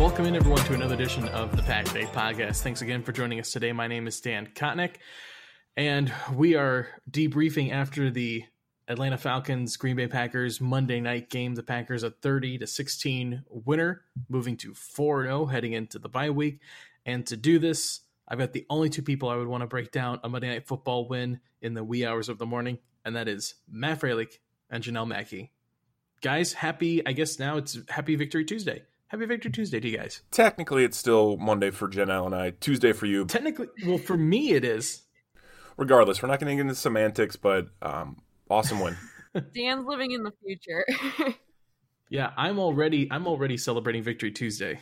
Welcome in, everyone, to another edition of the Pack Day Podcast. Thanks again for joining us today. My name is Dan Kotnick, and we are debriefing after the Atlanta Falcons Green Bay Packers Monday night game. The Packers a 30 to 16 winner, moving to 4 0 heading into the bye week. And to do this, I've got the only two people I would want to break down a Monday night football win in the wee hours of the morning, and that is Matt Freilich and Janelle Mackey. Guys, happy, I guess now it's Happy Victory Tuesday. Happy Victory Tuesday to you guys. Technically, it's still Monday for Janelle and I, Tuesday for you. Technically, well, for me, it is. Regardless, we're not going to get into semantics, but um, awesome win. Dan's living in the future. yeah, I'm already I'm already celebrating Victory Tuesday.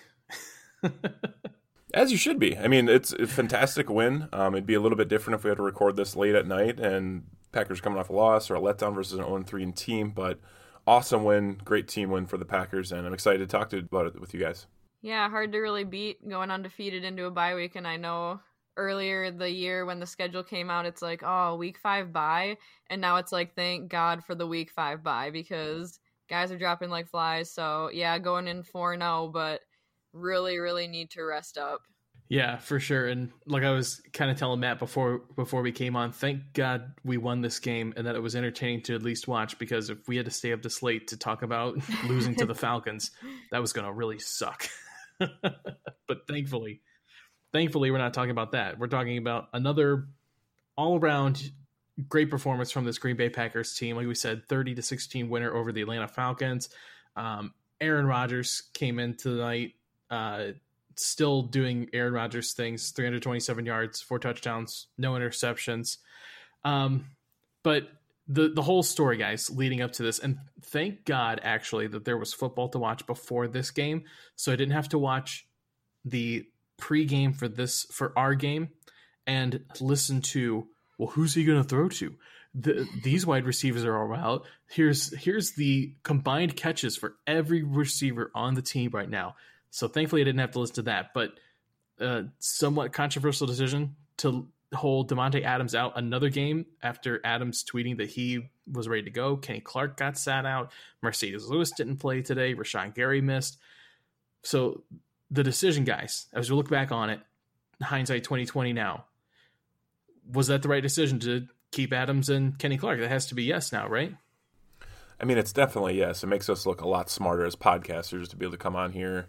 As you should be. I mean, it's a fantastic win. Um, it'd be a little bit different if we had to record this late at night and Packers coming off a loss or a letdown versus an 0 3 team, but awesome win, great team win for the Packers, and I'm excited to talk to about it with you guys. Yeah, hard to really beat going undefeated into a bye week, and I know earlier the year when the schedule came out, it's like, oh, week five bye, and now it's like, thank God for the week five bye because guys are dropping like flies. So yeah, going in four zero, oh, but really, really need to rest up. Yeah, for sure. And like I was kind of telling Matt before before we came on, thank God we won this game and that it was entertaining to at least watch because if we had to stay up this late to talk about losing to the Falcons, that was going to really suck. but thankfully, thankfully we're not talking about that. We're talking about another all-around great performance from this Green Bay Packers team. Like we said, 30 to 16 winner over the Atlanta Falcons. Um, Aaron Rodgers came in tonight uh, still doing Aaron Rodgers things 327 yards, four touchdowns, no interceptions. Um, but the the whole story, guys, leading up to this, and thank God actually that there was football to watch before this game, so I didn't have to watch the pregame for this for our game and listen to well, who's he going to throw to? The, these wide receivers are all out. Here's here's the combined catches for every receiver on the team right now. So thankfully, I didn't have to listen to that. But uh, somewhat controversial decision to hold Davante Adams out another game after Adams tweeting that he was ready to go. Kenny Clark got sat out. Marcedes Lewis didn't play today. Rashan Gary missed. So the decision, guys, as we look back on it, hindsight 2020 now, was that the right decision to keep Adams and Kenny Clark. That has to be yes now, right? I mean, it's definitely yes. It makes us look a lot smarter as podcasters to be able to come on here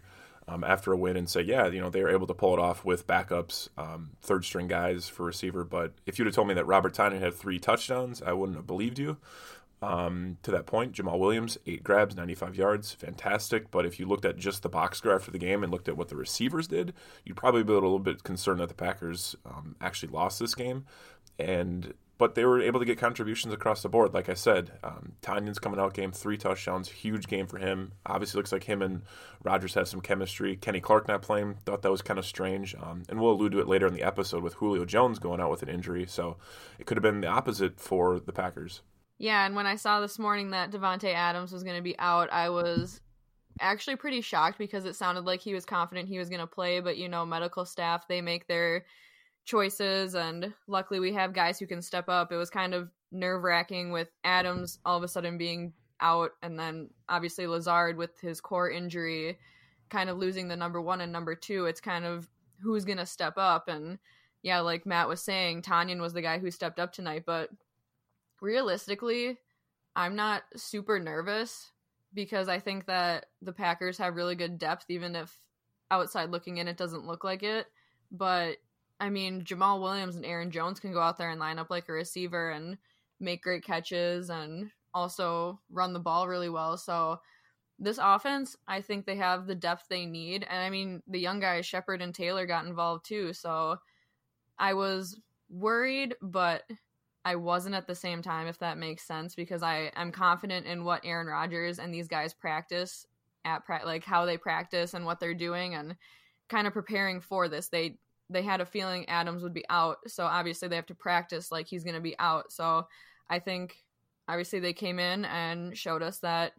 um, after a win and say, yeah, you know, they were able to pull it off with backups, um, third string guys for receiver. But if you'd have told me that Robert Tonyan had three touchdowns, I wouldn't have believed you. Um, to that point, Jamaal Williams, eight grabs, 95 yards, fantastic. But if you looked at just the box score after the game and looked at what the receivers did, you'd probably be a little bit concerned that the Packers um, actually lost this game. And but they were able to get contributions across the board. Like I said, um, Tonyan's coming out game three touchdowns, huge game for him. Obviously, looks like him and Rodgers have some chemistry. Kenny Clark not playing, thought that was kind of strange, um, and we'll allude to it later in the episode with Julio Jones going out with an injury. So it could have been the opposite for the Packers. Yeah, and when I saw this morning that Davante Adams was going to be out, I was actually pretty shocked because it sounded like he was confident he was going to play, but you know, medical staff they make their choices and luckily we have guys who can step up. It was kind of nerve-wracking with Adams all of a sudden being out and then obviously Lazard with his core injury kind of losing the number 1 and number 2. It's kind of who's to step up and yeah, like Matt was saying, Tonyan was the guy who stepped up tonight, but realistically, I'm not super nervous because I think that the Packers have really good depth, even if outside looking in it doesn't look like it. But I mean, Jamaal Williams and Aaron Jones can go out there and line up like a receiver and make great catches and also run the ball really well. So this offense, I think they have the depth they need. And I mean, the young guys, Shepherd and Taylor, got involved too. So I was worried, but I wasn't at the same time, if that makes sense, because I am confident in what Aaron Rodgers and these guys practice at like how they practice and what they're doing and kind of preparing for this. They they had a feeling Adams would be out, so obviously they have to practice like he's going to be out. So I think obviously they came in and showed us that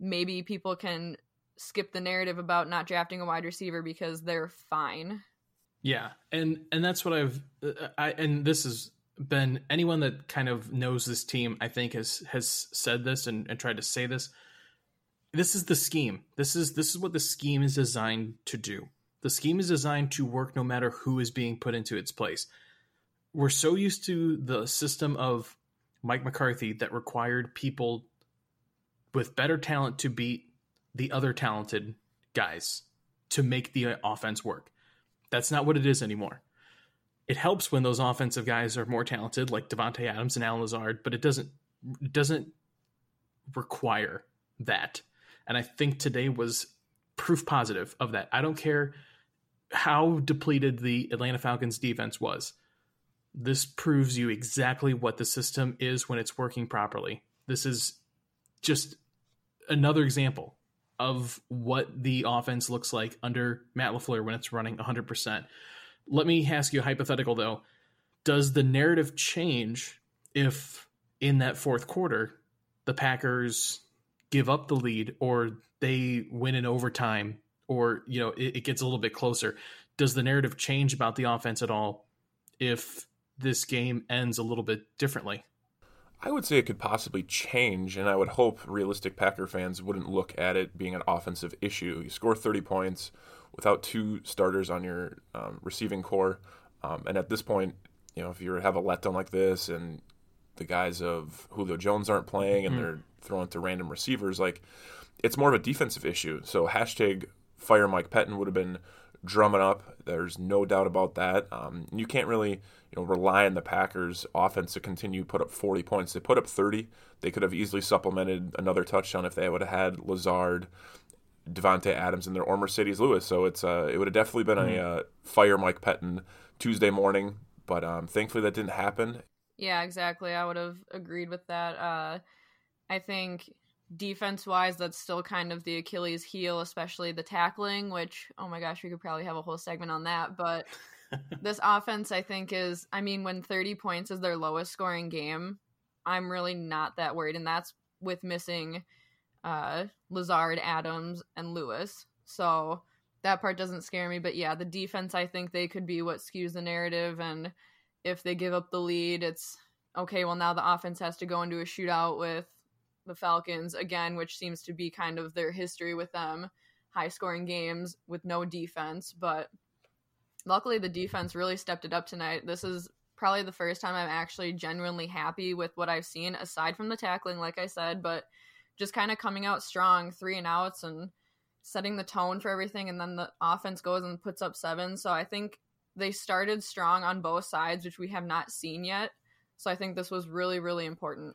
maybe people can skip the narrative about not drafting a wide receiver because they're fine. Yeah, and and that's what I've uh, I and this has been anyone that kind of knows this team, I think has has said this and, and tried to say this. This is the scheme. This is this is what the scheme is designed to do. The scheme is designed to work no matter who is being put into its place. We're so used to the system of Mike McCarthy that required people with better talent to beat the other talented guys to make the offense work. That's not what it is anymore it helps when those offensive guys are more talented, like Davante Adams and Allen Lazard, but it doesn't it doesn't require that. And I think today was proof positive of that. I don't care how depleted the Atlanta Falcons defense was. This proves you exactly what the system is when it's working properly. This is just another example of what the offense looks like under Matt LaFleur when it's running 100%. Let me ask you a hypothetical though. Does the narrative change if in that fourth quarter the Packers give up the lead or they win in overtime or you know it, it gets a little bit closer? Does the narrative change about the offense at all if this game ends a little bit differently? I would say it could possibly change, and I would hope realistic Packer fans wouldn't look at it being an offensive issue. You score 30 points, without two starters on your um, receiving corps. Um, and at this point, you know, if you have a letdown like this and the guys of Julio Jones aren't playing and mm-hmm. they're throwing to random receivers, like it's more of a defensive issue. So hashtag fire Mike Pettine would have been drumming up. There's no doubt about that. Um, you can't really, you know, rely on the Packers offense to continue to put up 40 points. They put up 30. They could have easily supplemented another touchdown if they would have had Lazard Davante Adams in there or Marcedes Lewis. So it's uh, it would have definitely been mm-hmm. a uh, fire Mike Pettine Tuesday morning, but um, thankfully that didn't happen. Yeah, exactly. I would have agreed with that. Uh, I think defense wise, that's still kind of the Achilles heel, especially the tackling. Which oh my gosh, we could probably have a whole segment on that. But this offense, I think, is I mean, when 30 points is their lowest scoring game, I'm really not that worried, and that's with missing uh, Lazard, Adams, and Lewis. So that part doesn't scare me. But yeah, the defense, I think they could be what skews the narrative. And if they give up the lead, it's okay, well, now the offense has to go into a shootout with the Falcons again, which seems to be kind of their history with them high scoring games with no defense. But luckily, the defense really stepped it up tonight. This is probably the first time I'm actually genuinely happy with what I've seen, aside from the tackling, like I said, but just kind of coming out strong, three and outs, and setting the tone for everything. And then the offense goes and puts up seven. So I think they started strong on both sides, which we have not seen yet. So I think this was really, really important.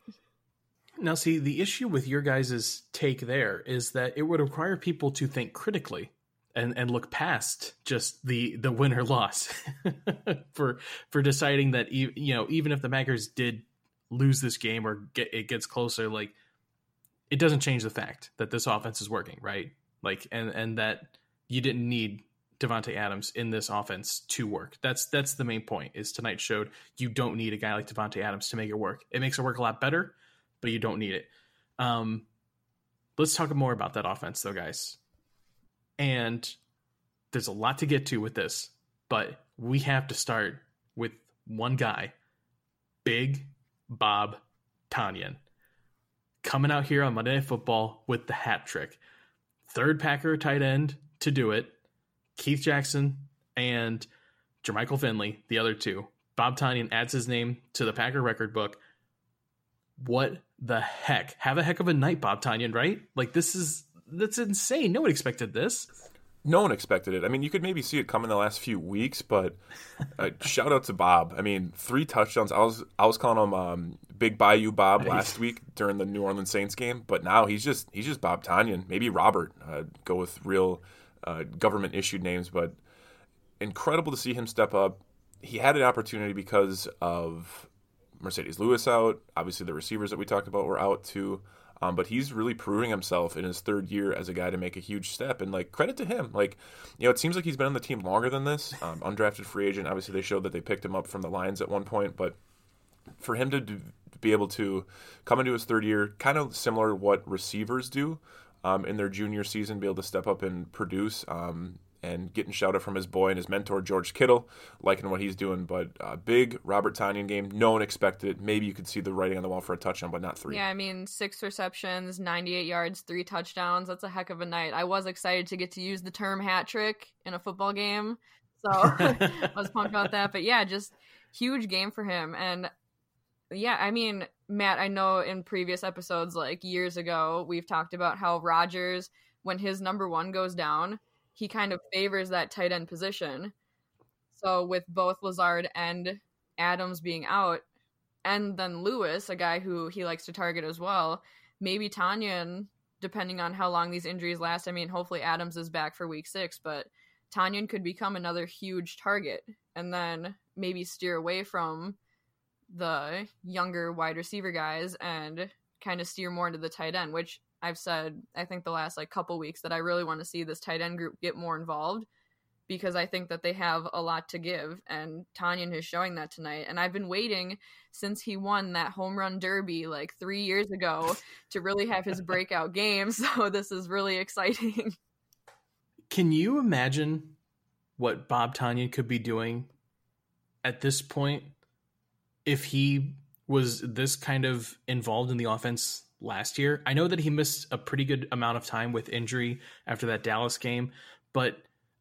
Now, see, the issue with your guys' take there is that it would require people to think critically and and look past just the the win or loss for for deciding that you know even if the Packers did lose this game or get it gets closer, like it doesn't change the fact that this offense is working, right? Like and and that you didn't need Davante Adams in this offense to work. That's that's the main point. Is tonight showed you don't need a guy like Davante Adams to make it work. It makes it work a lot better, but you don't need it. Um, let's talk more about that offense, though, guys. And there's a lot to get to with this, but we have to start with one guy, Big Bob Tonyan, coming out here on Monday Night Football with the hat trick. Third Packer tight end to do it, Keith Jackson and Jermichael Finley, the other two. Bob Tonyan adds his name to the Packer record book. What the heck? Have a heck of a night, Bob Tonyan, right? Like this is that's insane. No one expected this. No one expected it. I mean, you could maybe see it come in the last few weeks, but uh, shout out to Bob. I mean, three touchdowns. I was I was calling him um, Big Bayou Bob last week during the New Orleans Saints game, but now he's just he's just Bob Tonyan. Maybe Robert. Uh, go with real uh, government issued names, but incredible to see him step up. He had an opportunity because of Marcedes Lewis out. Obviously, the receivers that we talked about were out too. Um, but he's really proving himself in his third year as a guy to make a huge step. And like credit to him. Like, you know, it seems like he's been on the team longer than this. Um, undrafted free agent. Obviously, they showed that they picked him up from the Lions at one point, but for him to do, be able to come into his third year, kind of similar to what receivers do um, in their junior season, be able to step up and produce. Um, and getting shouted from his boy and his mentor George Kittle, liking what he's doing. But uh, big Robert Tonyan game, no one expected it. Maybe you could see the writing on the wall for a touchdown, but not three. Yeah, I mean six receptions, ninety-eight yards, three touchdowns. That's a heck of a night. I was excited to get to use the term hat trick in a football game, so I was pumped about that. But yeah, just huge game for him, and yeah, I mean Matt, I know in previous episodes, like years ago, we've talked about how Rodgers, when his number one goes down he kind of favors that tight end position. So with both Lazard and Adams being out, and then Lewis, a guy who he likes to target as well, maybe Tonyan, depending on how long these injuries last. I mean, hopefully Adams is back for week six, but Tonyan could become another huge target and then maybe steer away from the younger wide receiver guys and kind of steer more into the tight end, which I've said I think the last like couple weeks that I really want to see this tight end group get more involved because I think that they have a lot to give and Tonyan is showing that tonight and I've been waiting since he won that home run derby like 3 years ago to really have his breakout game so this is really exciting. Can you imagine what Bob Tonyan could be doing at this point if he was this kind of involved in the offense last year. I know that he missed a pretty good amount of time with injury after that Dallas game, but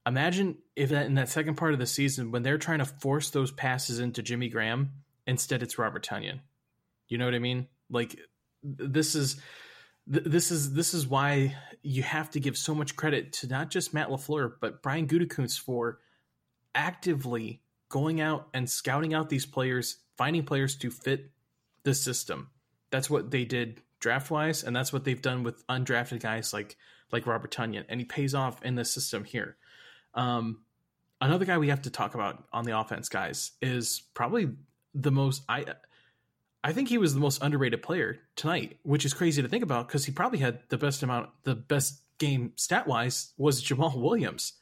imagine if that in that second part of the season when they're trying to force those passes into Jimmy Graham, instead it's Robert Tonyan. You know what I mean? Like this is this is this is why you have to give so much credit to not just Matt LaFleur but Brian Gutekunst for actively going out and scouting out these players, finding players to fit the system. That's what they did draft wise, and that's what they've done with undrafted guys like like Robert Tonyan, and he pays off in the system here. Um, another guy we have to talk about on the offense, guys, is probably the most I. I think he was the most underrated player tonight, which is crazy to think about because he probably had the best amount, the best game stat wise was Jamaal Williams,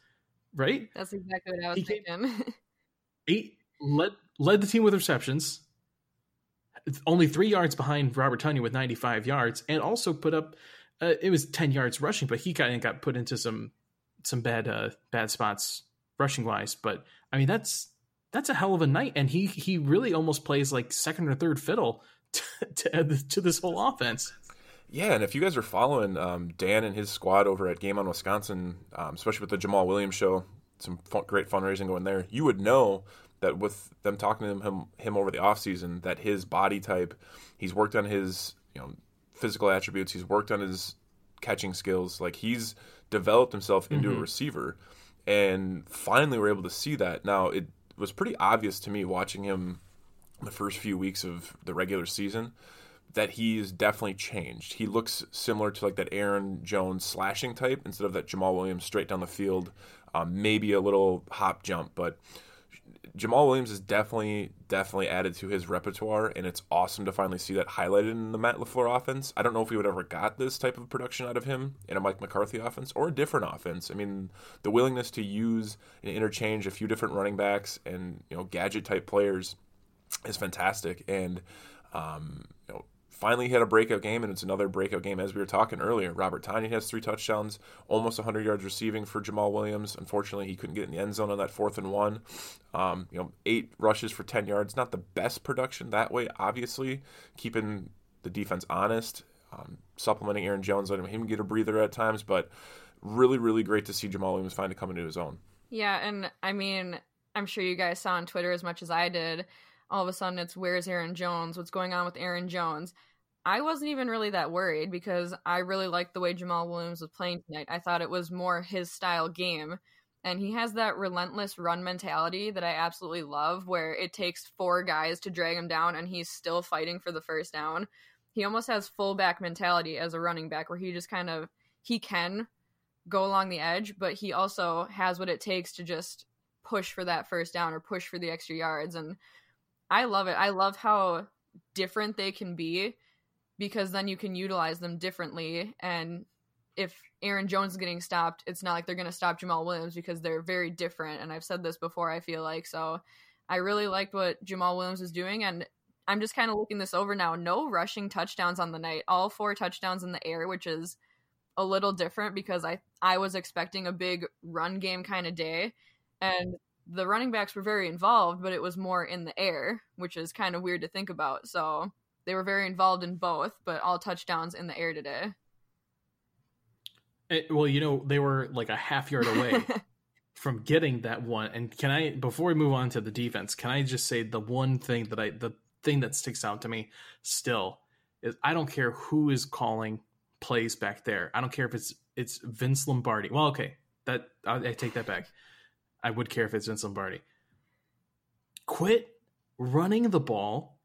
right? That's exactly what I was he thinking. eight led led the team with receptions, only three yards behind Robert Tonyan with 95 yards, and also put up uh, it was 10 yards rushing, but he kind of got put into some some bad uh, bad spots rushing wise. But I mean that's that's a hell of a night, and he he really almost plays like second or third fiddle to to, to this whole offense. Yeah, and if you guys are following um, Dan and his squad over at Game on Wisconsin, um, especially with the Jamaal Williams show, some fun, great fundraising going there, you would know that with them talking to him him over the offseason that his body type, he's worked on his you know physical attributes, he's worked on his catching skills, like he's developed himself into mm-hmm. a receiver, and finally we're able to see that. Now it was pretty obvious to me watching him the first few weeks of the regular season that he's definitely changed. He looks similar to like that Aaron Jones slashing type instead of that Jamaal Williams straight down the field, um, maybe a little hop jump, but Jamaal Williams is definitely definitely added to his repertoire, and it's awesome to finally see that highlighted in the Matt LaFleur offense. I don't know if we would ever got this type of production out of him in a Mike McCarthy offense or a different offense. I mean, the willingness to use and interchange a few different running backs and you know gadget type players is fantastic, and um, you know finally had a breakout game, and it's another breakout game as we were talking earlier. Robert Tonyan has three touchdowns, almost 100 yards receiving for Jamaal Williams. Unfortunately, he couldn't get in the end zone on that fourth and one. Um, you know, eight rushes for 10 yards. Not the best production that way, obviously, keeping the defense honest, um, supplementing Aaron Jones, letting him get a breather at times, but really, really great to see Jamaal Williams finally come into his own. Yeah, and I mean, I'm sure you guys saw on Twitter as much as I did all of a sudden it's where's Aaron Jones? What's going on with Aaron Jones? I wasn't even really that worried because I really liked the way Jamaal Williams was playing tonight. I thought it was more his style game. And he has that relentless run mentality that I absolutely love, where it takes four guys to drag him down and he's still fighting for the first down. He almost has fullback mentality as a running back, where he just kind of he can go along the edge, but he also has what it takes to just push for that first down or push for the extra yards. And I love it. I love how different they can be because then you can utilize them differently. And if Aaron Jones is getting stopped, it's not like they're going to stop Jamaal Williams because they're very different. And I've said this before, I feel like. So I really liked what Jamaal Williams is doing. And I'm just kind of looking this over now. No rushing touchdowns on the night, all four touchdowns in the air, which is a little different because I, I was expecting a big run game kind of day. And the running backs were very involved, but it was more in the air, which is kind of weird to think about. So they were very involved in both, but all touchdowns in the air today. It, well, you know, they were like a half yard away from getting that one. And can I, before we move on to the defense, can I just say the one thing that I, the thing that sticks out to me still is I don't care who is calling plays back there. I don't care if it's it's Vince Lombardi. Well, okay, that I, I take that back. I would care if it's Vince Lombardi. Quit running the ball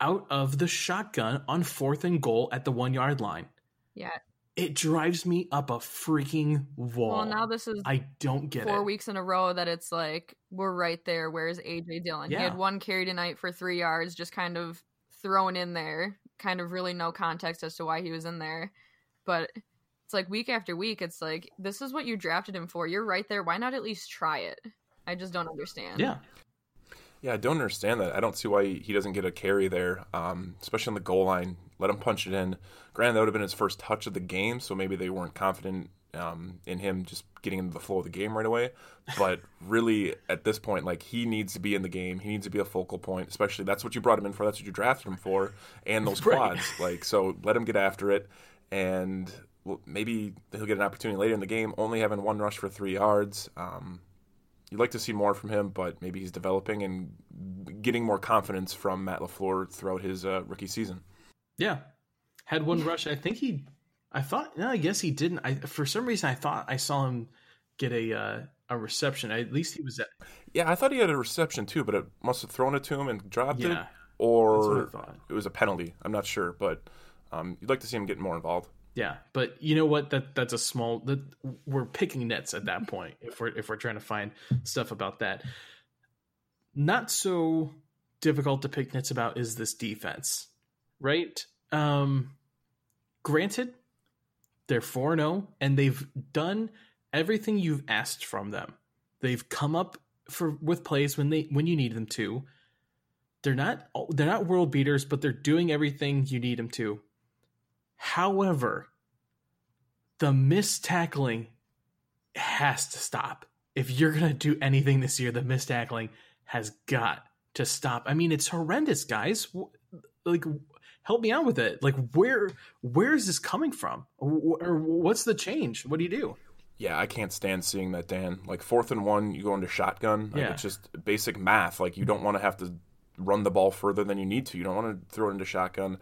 out of the shotgun on fourth and goal at the one yard line. Yeah. It drives me up a freaking wall. Well, now this is I don't get four it. weeks in a row that it's like we're right there. Where's AJ Dillon? Yeah. He had one carry tonight for three yards, just kind of thrown in there. Kind of really no context as to why he was in there, but it's like week after week. It's like this is what you drafted him for. You're right there. Why not at least try it? I just don't understand. Yeah. Yeah, I don't understand that. I don't see why he doesn't get a carry there, um, especially on the goal line. Let him punch it in. Granted, that would have been his first touch of the game, so maybe they weren't confident um, in him just getting into the flow of the game right away. But really, at this point, like he needs to be in the game. He needs to be a focal point. Especially that's what you brought him in for. That's what you drafted him for, and those quads. Like so, let him get after it, and maybe he'll get an opportunity later in the game. Only having one rush for three yards. Um, you'd like to see more from him, but maybe he's developing and getting more confidence from Matt LaFleur throughout his uh, rookie season. Yeah, had one rush. I think he. I thought. No, I guess he didn't. I for some reason I thought I saw him get a uh, a reception. At least he was at. Yeah, I thought he had a reception too, but it must have thrown it to him and dropped yeah, it, or it was a penalty. I'm not sure, but um, you'd like to see him get more involved. Yeah, but you know what? That that's a small. That we're picking nits at that point if we're if we're trying to find stuff about that. Not so difficult to pick nits about is this defense, right? Um, granted, they're four zero oh, and they've done everything you've asked from them. They've come up for with plays when they when you need them to. They're not they're not world beaters, but they're doing everything you need them to However, the missed tackling has to stop. If you're going to do anything this year, the missed tackling has got to stop. I mean, it's horrendous, guys. Like, help me out with it. Like, where where is this coming from, or what's the change? What do you do? Yeah, I can't stand seeing that, Dan. Like fourth and one, you go into shotgun. Like, Yeah. It's just basic math. Like you don't want to have to run the ball further than you need to. You don't want to throw it into shotgun.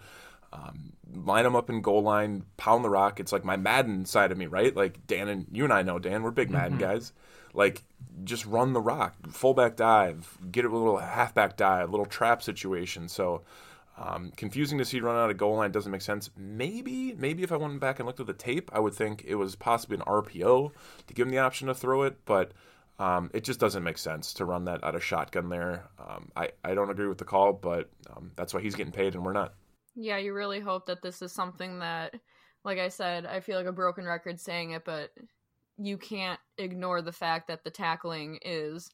Um, line them up in goal line, pound the rock. It's like my Madden side of me, right? Like Dan and you and I know, Dan, we're big Madden guys. Like just run the rock, fullback dive, get a little halfback dive, little trap situation. So um, confusing to see run out of goal line doesn't make sense. Maybe, maybe if I went back and looked at the tape, I would think it was possibly an RPO to give him the option to throw it, but um, it just doesn't make sense to run that out of shotgun there. Um, I, I don't agree with the call, but um, that's why he's getting paid and we're not. Yeah, you really hope that this is something that, like I said, I feel like a broken record saying it, but you can't ignore the fact that the tackling is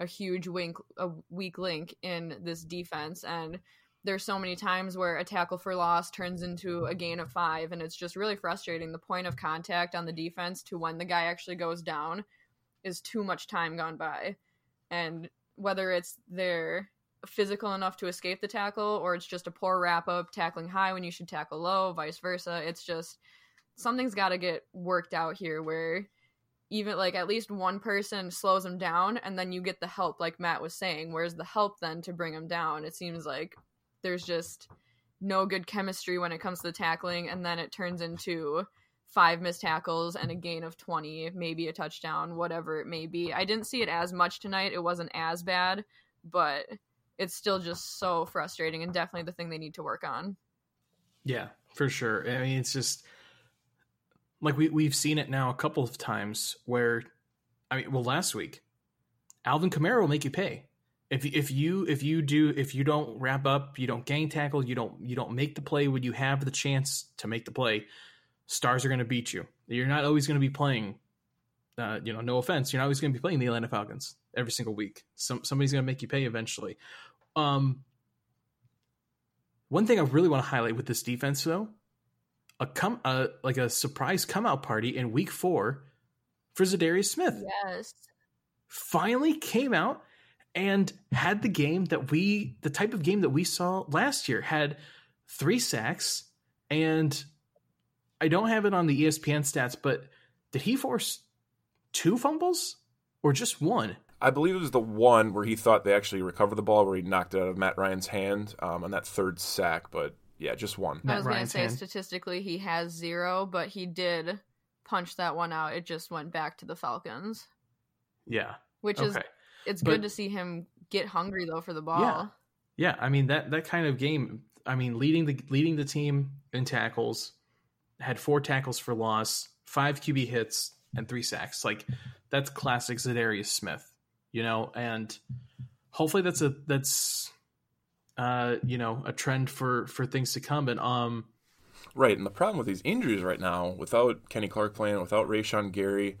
a huge wink, a weak link in this defense. And there's so many times where a tackle for loss turns into a gain of five, and it's just really frustrating. The point of contact on the defense to when the guy actually goes down is too much time gone by. And whether it's they're physical enough to escape the tackle or it's just a poor wrap up tackling high when you should tackle low vice versa. It's just something's got to get worked out here where even like at least one person slows him down and then you get the help like matt was saying. Where's the help then to bring him down? It seems like there's just no good chemistry when it comes to the tackling and then it turns into five missed tackles and a gain of 20 maybe a touchdown whatever it may be. I didn't see it as much tonight. It wasn't as bad but it's still just so frustrating and definitely the thing they need to work on. Yeah, for sure. I mean, it's just like we we've seen it now a couple of times where, I mean, well, last week, Alvin Kamara will make you pay. If if you if you do if you don't wrap up, you don't gang tackle, you don't you don't make the play when you have the chance to make the play, stars are going to beat you. You're not always going to be playing. Uh, you know, no offense, you're not always going to be playing the Atlanta Falcons every single week. Some somebody's going to make you pay eventually. Um, one thing I really want to highlight with this defense, though, a come uh, like a surprise come out party in Week Four for Za'Darius Smith Yes. finally came out and had the game that we the type of game that we saw last year had three sacks and I don't have it on the ESPN stats, but did he force two fumbles or just one? I believe it was the one where he thought they actually recovered the ball, where he knocked it out of Matt Ryan's hand um, on that third sack. But yeah, just one. I was going to say hand. statistically he has zero, but he did punch that one out. It just went back to the Falcons, Yeah. which is it's But- good to see him get hungry though for the ball. Yeah. Yeah, I mean that that kind of game. I mean, leading the leading the team in tackles, had four tackles for loss, five QB hits, and three sacks. Like that's classic Za'Darius Smith, you know. And hopefully that's a that's uh you know a trend for for things to come. And um Right, and the problem with these injuries right now, without Kenny Clark playing, without Rashan Gary,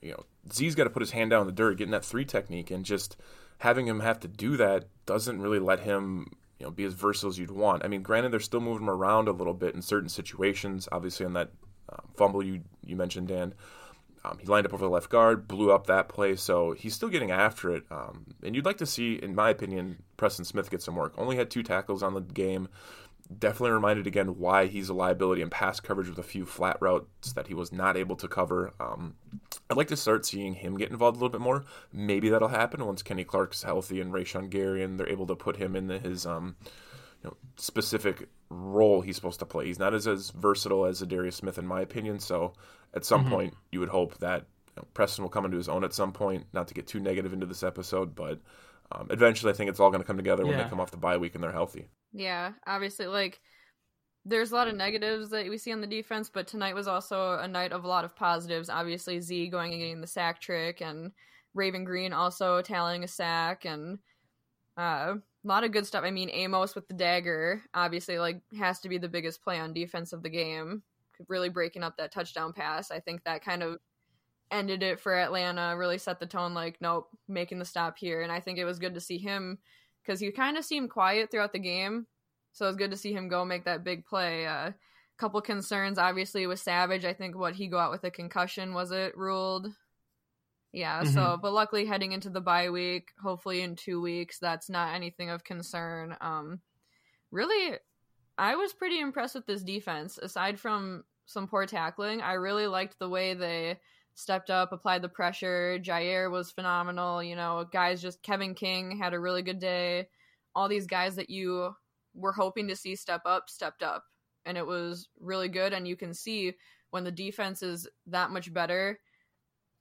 you know, Z's got to put his hand down in the dirt, getting that three technique, and just having him have to do that doesn't really let him, you know, be as versatile as you'd want. I mean, granted, they're still moving him around a little bit in certain situations. Obviously, on that um, fumble you you mentioned, Dan, um, he lined up over the left guard, blew up that play, so he's still getting after it. Um, and you'd like to see, in my opinion, Preston Smith get some work. Only had two tackles on the game. Definitely reminded again why he's a liability in pass coverage with a few flat routes that he was not able to cover. Um, I'd like to start seeing him get involved a little bit more. Maybe that'll happen once Kenny Clark's healthy and Rashan Gary and they're able to put him in his um, you know, specific role he's supposed to play. He's not as, as versatile as Darius Smith, in my opinion. So at some point, you would hope that you know, Preston will come into his own at some point. Not to get too negative into this episode, but um, eventually, I think it's all going to come together when they come off the bye week and they're healthy. Yeah, obviously, like there's a lot of negatives that we see on the defense, but tonight was also a night of a lot of positives. Obviously, Z going and getting the sack trick, and Raven Greene also tallying a sack, and uh, a lot of good stuff. I mean, Amos with the dagger, obviously, like has to be the biggest play on defense of the game, really breaking up that touchdown pass. I think that kind of ended it for Atlanta. Really set the tone. Like, nope, making the stop here, and I think it was good to see him because he kind of seemed quiet throughout the game. So it was good to see him go make that big play. A uh, couple concerns, obviously, with Savage. I think what he go out with a concussion was it ruled? Yeah. So, but luckily, heading into the bye week, hopefully in two weeks, that's not anything of concern. Um, really, I was pretty impressed with this defense. Aside from some poor tackling, I really liked the way they stepped up, applied the pressure. Jaire was phenomenal. You know, guys just Kevin King had a really good day. All these guys that you were hoping to see step up, stepped up. And it was really good. And you can see when the defense is that much better,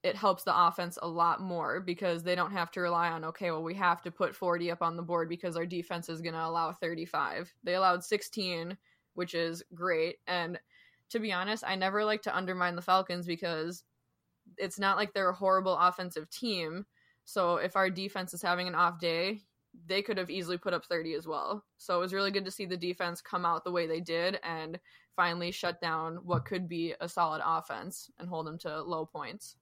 it helps the offense a lot more because they don't have to rely on, okay, well, we have to put 40 up on the board because our defense is going to allow 35. They allowed 16, which is great. And to be honest, I never like to undermine the Falcons because it's not like they're a horrible offensive team. So if our defense is having an off day, they could have easily put up 30 as well. So it was really good to see the defense come out the way they did and finally shut down what could be a solid offense and hold them to low points.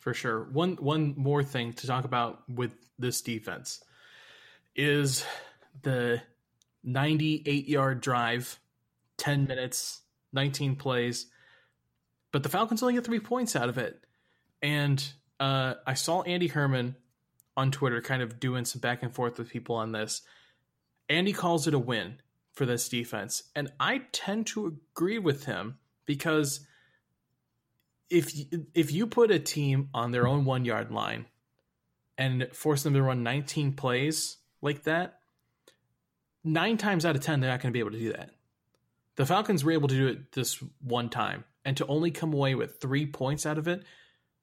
For sure. One one more thing to talk about with this defense is the 98 yard drive, 10 minutes, 19 plays but the Falcons only get three points out of it. And uh, I saw Andy Herman on Twitter kind of doing some back and forth with people on this. Andy calls it a win for this defense. And I tend to agree with him because if if you put a team on their own one yard line and force them to run 19 plays like that, nine times out of 10, they're not going to be able to do that. The Falcons were able to do it this one time and to only come away with three points out of it,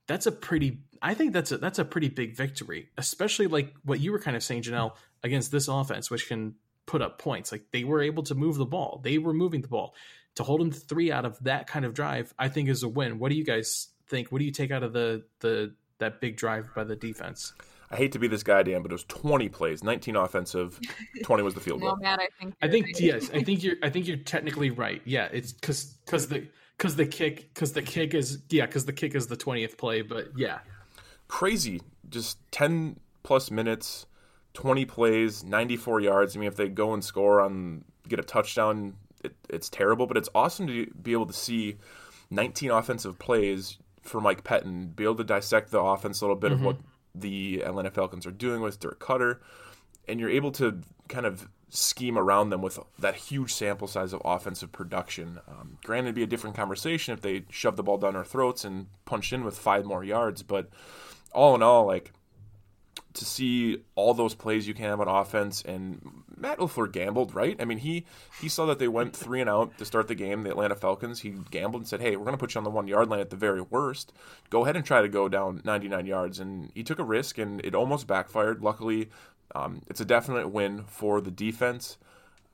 that's a pretty. I think that's a that's a pretty big victory, especially like what you were kind of saying, Janelle, against this offense, which can put up points. Like they were able to move the ball, they were moving the ball. To hold them to three out of that kind of drive, I think is a win. What do you guys think? What do you take out of the the that big drive by the defense? I hate to be this guy, Dan, but it was 20 plays, 19 offensive, 20 was the field goal. no, Matt, I think I think right. yes, I think you're I think you're technically right. Yeah, it's because because the because the kick because the kick is yeah because the kick is the twentieth play, but yeah, crazy. Just 10 plus minutes, 20 plays, 94 yards. I mean, if they go and score on get a touchdown, it, it's terrible, but it's awesome to be able to see 19 offensive plays for Mike Pettine, be able to dissect the offense a little bit Mm-hmm. of what the Atlanta Falcons are doing with Dirk Koetter, and you're able to kind of scheme around them with that huge sample size of offensive production. Um, granted, it'd be a different conversation if they shoved the ball down our throats and punched in with five more yards, but all in all, like to see all those plays you can have on offense and Matt LaFleur gambled, right? I mean, he he saw that they went three and out to start the game, the Atlanta Falcons. He gambled and said, "Hey, we're going to put you on the one yard line at the very worst. Go ahead and try to go down 99 yards." And he took a risk, and it almost backfired. Luckily, um, it's a definite win for the defense.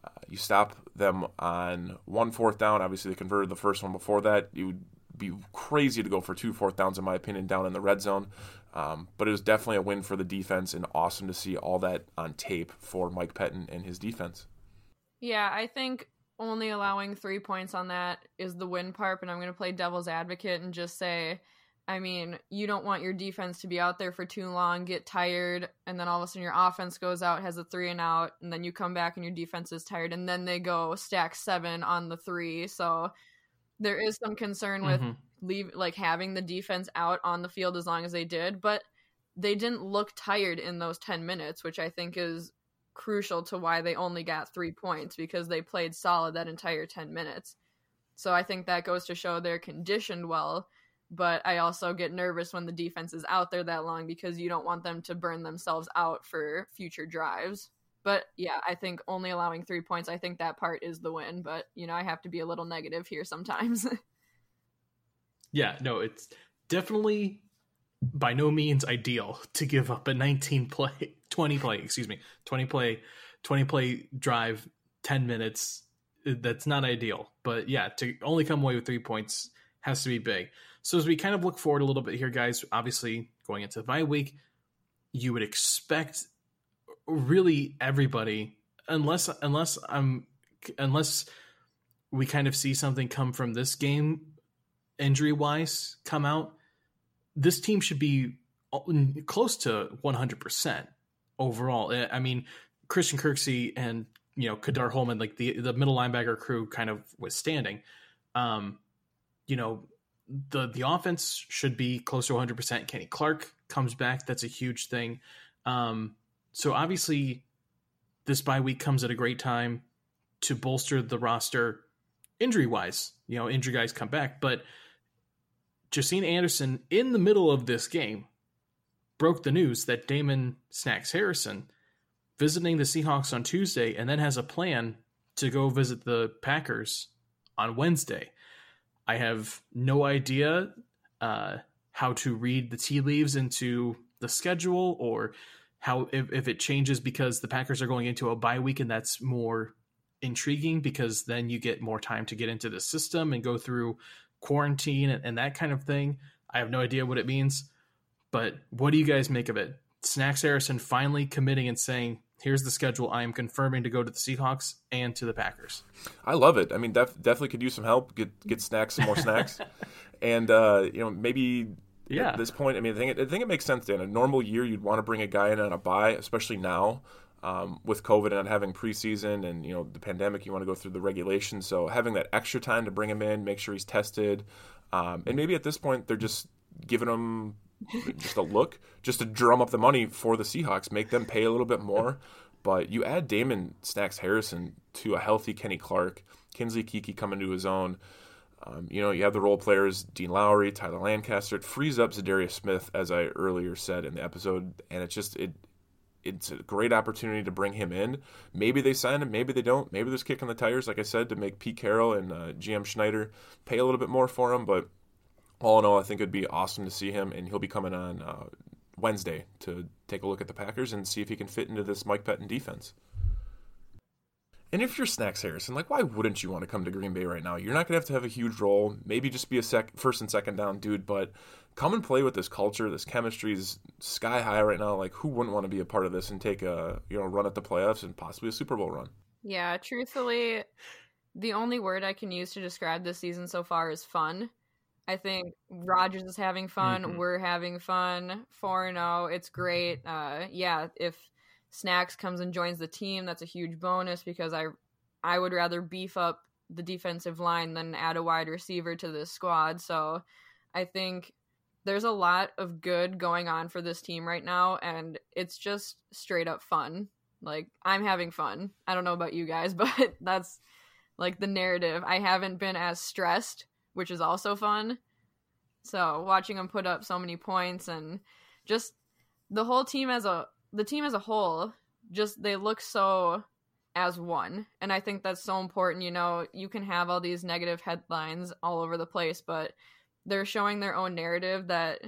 Uh, you stop them on one fourth down. Obviously, they converted the first one before that. You would be crazy to go for two fourth downs, in my opinion, down in the red zone. Um, but it was definitely a win for the defense, and awesome to see all that on tape for Mike Pettine and his defense. Yeah, I think only allowing three points on that is the win part, And I'm going to play devil's advocate and just say, I mean, you don't want your defense to be out there for too long, get tired, and then all of a sudden your offense goes out, has a three and out, and then you come back and your defense is tired, and then they go stack seven on the three. So there is some concern with Mhm. Leave like having the defense out on the field as long as they did, but they didn't look tired in those 10 minutes, which I think is crucial to why they only got 3 points because they played solid that entire 10 minutes. So I think that goes to show they're conditioned well, but I also get nervous when the defense is out there that long because you don't want them to burn themselves out for future drives. But yeah, I think only allowing 3 points, I think that part is the win, but you know, I have to be a little negative here sometimes. yeah. No, it's definitely by no means ideal to give up a 19 play, 20 play, excuse me, 20 play, 20 play drive, 10 minutes. Eh, that's not ideal, but yeah, to only come away with three points has to be big. So as we kind of look forward a little bit here, guys, obviously going into the bye week, you would expect really everybody, unless unless I'm unless we kind of see something come from this game injury wise come out, this team should be close to 100% overall. I mean, Christian Kirksey and you know Kadar Holman, like the the middle linebacker crew, kind of withstanding. Um, you know, the the offense should be close to 100. percent Kenny Clark comes back. That's a huge thing. Um, so obviously, this bye week comes at a great time to bolster the roster injury wise. You know, injury guys come back, but Josina Anderson, in the middle of this game, broke the news that Damon Snacks Harrison visiting the Seahawks on Tuesday and then has a plan to go visit the Packers on Wednesday. I have no idea uh, how to read the tea leaves into the schedule or how if, if it changes because the Packers are going into a bye week and that's more intriguing because then you get more time to get into the system and go through quarantine and, and that kind of thing. I have no idea what it means, but what do you guys make of it? Snacks Harrison finally committing and saying, here's the schedule. I am confirming to go to the Seahawks and to the Packers. I love it. I mean, def- definitely could use some help. Get get snacks, some more snacks, and uh, you know maybe yeah. at this point. I mean, I think it, I think it makes sense. Dan, a normal year, you'd want to bring a guy in on a bye, especially now. Um, with COVID and having preseason and you know the pandemic, you want to go through the regulations. So having that extra time to bring him in, make sure he's tested, um, and maybe at this point they're just giving him just a look, just to drum up the money for the Seahawks, make them pay a little bit more. But you add Damon Snacks Harrison to a healthy Kenny Clark, Kingsley Keke coming to his own. Um, you know, you have the role players, Dean Lowry, Tyler Lancaster. It frees up Za'Darius Smith, as I earlier said in the episode, and it's just it. It's a great opportunity to bring him in. Maybe they sign him, maybe they don't. Maybe there's kicking the tires, like I said, to make Pete Carroll and uh, GM Schneider pay a little bit more for him. But all in all, I think it'd be awesome to see him, and he'll be coming on uh, Wednesday to take a look at the Packers and see if he can fit into this Mike Pettine defense. And if you're Snacks Harrison, like, why wouldn't you want to come to Green Bay right now? You're not going to have to have a huge role. Maybe just be a sec- first and second down dude, but come and play with this culture. This chemistry is sky high right now. Like, who wouldn't want to be a part of this and take a you know run at the playoffs and possibly a Super Bowl run? Yeah, truthfully, the only word I can use to describe this season so far is fun. I think Rodgers is having fun. Mhm. We're having fun. 4 0. It's great. Uh, yeah, if Snacks comes and joins the team, that's a huge bonus because I I would rather beef up the defensive line than add a wide receiver to this squad. So I think there's a lot of good going on for this team right now, and it's just straight up fun. Like, I'm having fun. I don't know about you guys, but that's like the narrative. I haven't been as stressed which is also fun. So watching them put up so many points and just the whole team as a the team as a whole, just they look so as one. And I think that's so important, you know, you can have all these negative headlines all over the place, but they're showing their own narrative that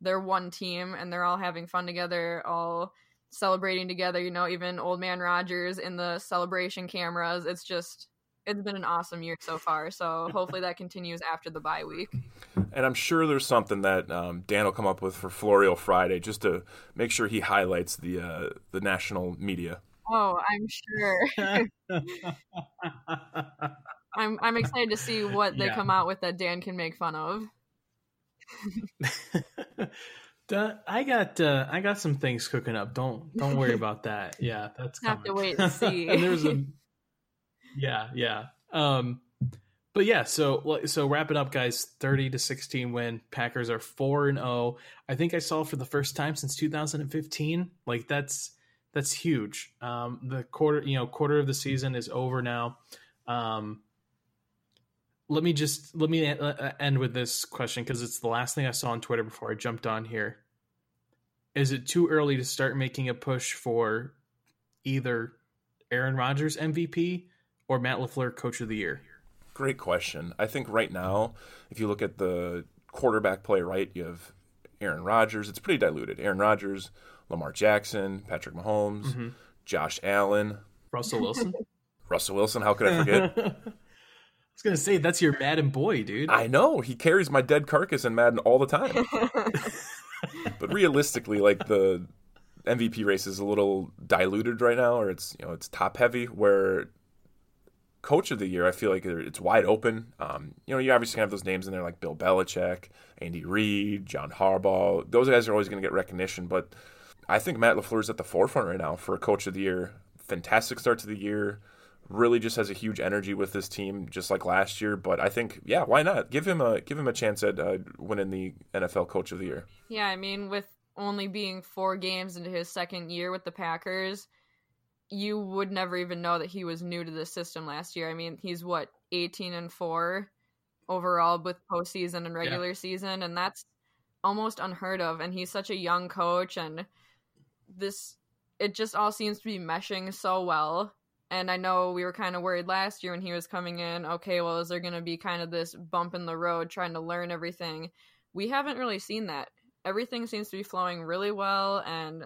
they're one team and they're all having fun together, all celebrating together, you know, even old man Rodgers in the celebration cameras. It's just it's been an awesome year so far. So hopefully that continues after the bye week. And I'm sure there's something that um, Dan will come up with for Florio Friday just to make sure he highlights the uh, the national media. Oh, I'm sure. I'm I'm excited to see what they Yeah. come out with that Dan can make fun of. I got uh, I got some things cooking up. Don't don't worry about that. Yeah, that's Have to wait and see. and there's a yeah yeah. Um, but yeah, so so wrap it up, guys. Thirty to sixteen win. Packers are four and zero. I think I saw for the first time since 2015. Like that's that's huge. Um, the quarter you know quarter of the season is over now. Um, let me just let me uh, end with this question because it's the last thing I saw on Twitter before I jumped on here. Is it too early to start making a push for either Aaron Rodgers MVP or Matt Lafleur Coach of the Year? Great question. I think right now, if you look at the quarterback play, right, you have Aaron Rodgers. It's pretty diluted. Aaron Rodgers, Lamar Jackson, Patrick Mahomes, Mm-hmm. Josh Allen, Russell Wilson. Russell Wilson. How could I forget? I was gonna say that's your Madden boy, dude. I know he carries my dead carcass in Madden all the time. but realistically, like the MVP race is a little diluted right now, or it's you know it's top heavy. Where coach of the year, I feel like it's wide open. Um, you know, you obviously have those names in there like Bill Belichick, Andy Reid, John Harbaugh. Those guys are always going to get recognition, but I think Matt Lafleur is at the forefront right now for a coach of the year. Fantastic start to the year. Really, just has a huge energy with this team, just like last year. But I think, yeah, why not give him a give him a chance at uh, winning the NFL Coach of the Year? Yeah, I mean, with only being four games into his second year with the Packers, you would never even know that he was new to the system last year. I mean, he's what, 18 and 4 overall with postseason and regular yeah. season, and that's almost unheard of. And he's such a young coach, and this it just all seems to be meshing so well. And I know we were kind of worried last year when he was coming in. Okay, well, is there going to be kind of this bump in the road trying to learn everything? We haven't really seen that. Everything seems to be flowing really well, and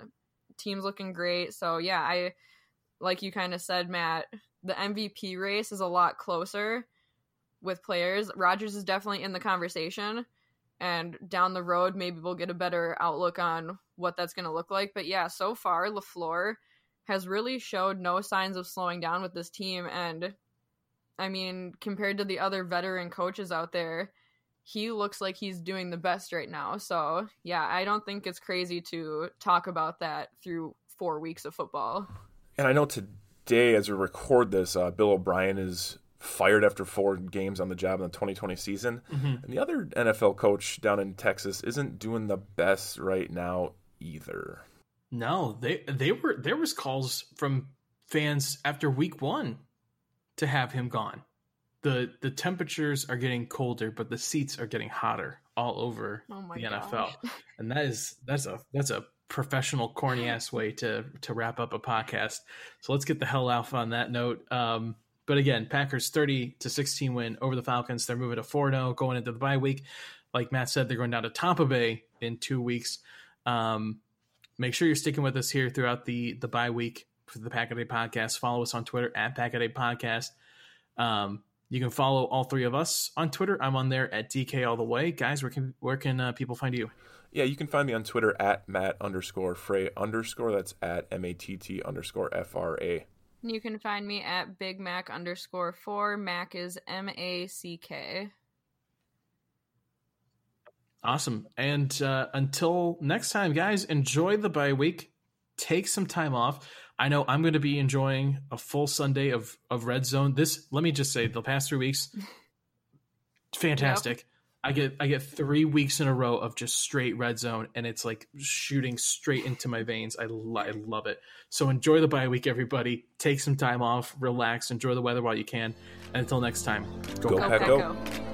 teams looking great. So yeah, I like you kind of said, Matt. The MVP race is a lot closer with players. Rodgers is definitely in the conversation, and down the road, maybe we'll get a better outlook on what that's going to look like. But yeah, so far, LaFleur has really showed no signs of slowing down with this team. And I mean, compared to the other veteran coaches out there, he looks like he's doing the best right now. So yeah, I don't think it's crazy to talk about that through four weeks of football. And I know today, as we record this, uh, Bill O'Brien is fired after four games on the job in the 2020 season. Mm-hmm. And the other NFL coach down in Texas isn't doing the best right now either. No, they they were there was calls from fans after week 1 to have him gone. The the temperatures are getting colder, but the seats are getting hotter all over oh the gosh. NFL. And that is that's a that's a professional corny ass way to to wrap up a podcast. So let's get the hell off on that note. Um, but again, Packers 30 to 16 win over the Falcons. They're moving to 4 0 going into the bye week. Like Matt said, they're going down to Tampa Bay in two weeks. Um, make sure you're sticking with us here throughout the the bye week for the Pack a Day podcast. Follow us on Twitter at Pack a Day Podcast. Um, you can follow all three of us on Twitter. I'm on there at DK All the Way. Guys, where can where can uh, people find you? Yeah, you can find me on Twitter at Matt underscore Frey underscore. That's at M A T T underscore F R A. You can find me at Big Mac underscore four. Mac is M A C K. Awesome. And uh, until next time, guys, enjoy the bye week. Take some time off. I know I'm going to be enjoying a full Sunday of of Red Zone. This, let me just say, the past three weeks, fantastic. Yep. I get I get three weeks in a row of just straight red zone, and it's like shooting straight into my veins. I, I love it. So enjoy the bye week, everybody. Take some time off, relax, enjoy the weather while you can. And until next time, go, go Pack,